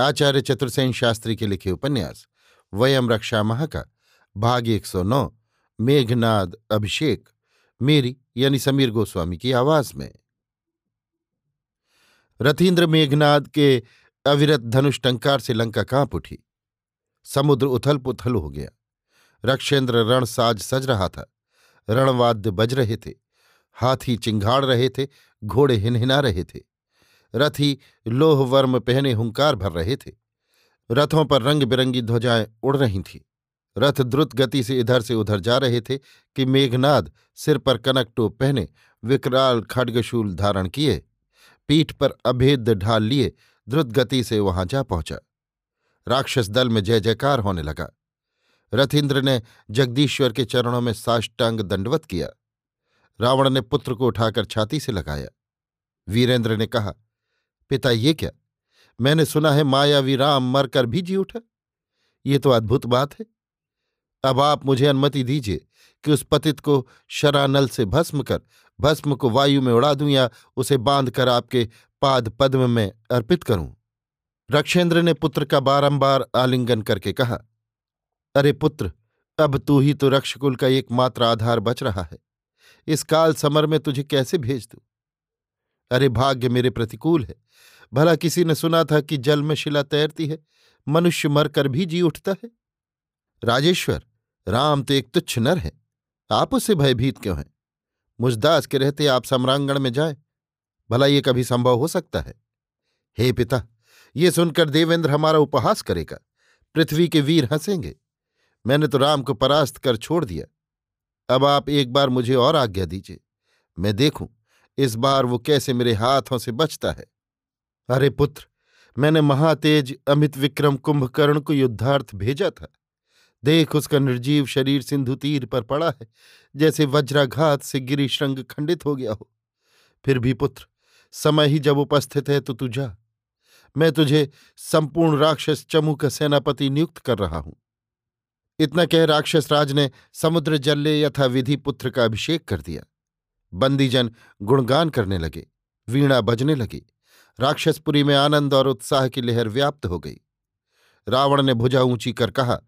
आचार्य चतुर्सेन शास्त्री के लिखे उपन्यास, वयम रक्षा माह का भाग एक सौ नौ, मेघनाद अभिषेक, मेरी यानी समीर गोस्वामी की आवाज़ में। रथीन्द्र मेघनाद के अविरत धनुष टंकार से लंका काँप उठी। समुद्र उथल पुथल हो गया। रक्षेंद्र रण साज सज रहा था। रणवाद्य बज रहे थे। हाथी चिंघाड़ रहे थे। घोड़े हिनहिना रहे थे। रथी लोहवर्म पहने हुंकार भर रहे थे। रथों पर रंग बिरंगी ध्वजाएँ उड़ रही थीं। रथ द्रुत गति से इधर से उधर जा रहे थे कि मेघनाद सिर पर कनक टोप पहने विकराल खड्गशूल धारण किए, पीठ पर अभेद ढाल लिए द्रुत गति से वहाँ जा पहुँचा। राक्षस दल में जय जयकार होने लगा। रथिन्द्र ने जगदीश्वर के चरणों में साष्टांग दंडवत किया। रावण ने पुत्र को उठाकर छाती से लगाया। वीरेंद्र ने कहा पिता ये क्या, मैंने सुना है मायावी राम मरकर भी जी उठा। ये तो अद्भुत बात है। अब आप मुझे अनुमति दीजिए कि उस पतित को शरानल से भस्म कर, भस्म को वायु में उड़ा दूँ या उसे बांधकर आपके पाद पद्म में अर्पित करूँ। रक्षेंद्र ने पुत्र का बारंबार आलिंगन करके कहा, अरे पुत्र, अब तू ही तो रक्षकुल का एकमात्र आधार बच रहा है। इस काल समर में तुझे कैसे भेज दूँ? अरे भाग्य मेरे प्रतिकूल है। भला किसी ने सुना था कि जल में शिला तैरती है, मनुष्य मरकर भी जी उठता है। राजेश्वर, राम तो एक तुच्छ नर है, आप उससे भयभीत क्यों हैं? मुझदास के रहते आप सम्रांगण में जाए, भला ये कभी संभव हो सकता है? हे पिता, ये सुनकर देवेंद्र हमारा उपहास करेगा, पृथ्वी के वीर हंसेंगे। मैंने तो राम को परास्त कर छोड़ दिया। अब आप एक बार मुझे और आज्ञा दीजिए, मैं देखूँ इस बार वो कैसे मेरे हाथों से बचता है? अरे पुत्र, मैंने महातेज अमित विक्रम कुंभकर्ण को युद्धार्थ भेजा था। देख उसका निर्जीव शरीर सिंधु तीर पर पड़ा है, जैसे वज्राघात से गिरी श्रृंग खंडित हो गया हो। फिर भी पुत्र, समय ही जब उपस्थित है तो तू जा। मैं तुझे संपूर्ण राक्षस चमू का सेनापति नियुक्त कर रहा हूँ। इतना कह राक्षस राज ने समुद्र जल्ले यथा विधि पुत्र का अभिषेक कर दिया। बंदीजन गुणगान करने लगे, वीणा बजने लगी। राक्षसपुरी में आनंद और उत्साह की लहर व्याप्त हो गई। रावण ने भुजा ऊँची कर कहा,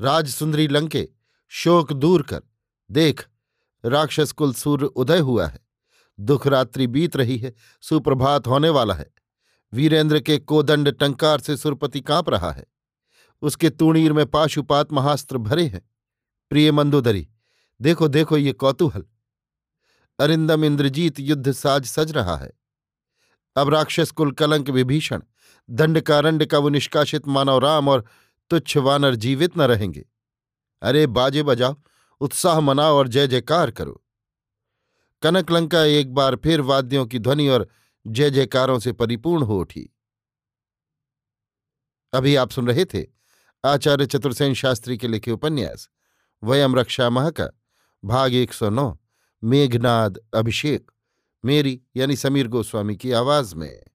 राजसुंदरी लंके, शोक दूर कर, देख, राक्षस कुल सूर्य उदय हुआ है। दुख रात्रि बीत रही है, सुप्रभात होने वाला है। वीरेंद्र के कोदंड टंकार से सुरपति काँप रहा है। उसके तूणीर में पाशुपात महास्त्र भरे हैं। प्रिय मंदोदरी, देखो देखो ये कौतूहल। अरिंदम इंद्रजीत युद्ध साज सज रहा है। अब राक्षस कुल कलंक विभीषण, दंडकारंड का वो निष्कासित मानव राम और तुच्छ वानर जीवित न रहेंगे। अरे बाजे बजाओ, उत्साह मनाओ और जय जयकार करो। कनक लंका एक बार फिर वाद्यों की ध्वनि और जय जयकारों से परिपूर्ण हो उठी। अभी आप सुन रहे थे आचार्य चतुर्सेन शास्त्री के लिखे उपन्यास, वयम रक्षा माह का भाग एक सौ नौ। मेघनाद अभिषेक मेरी यानी समीर गोस्वामी की आवाज़ में।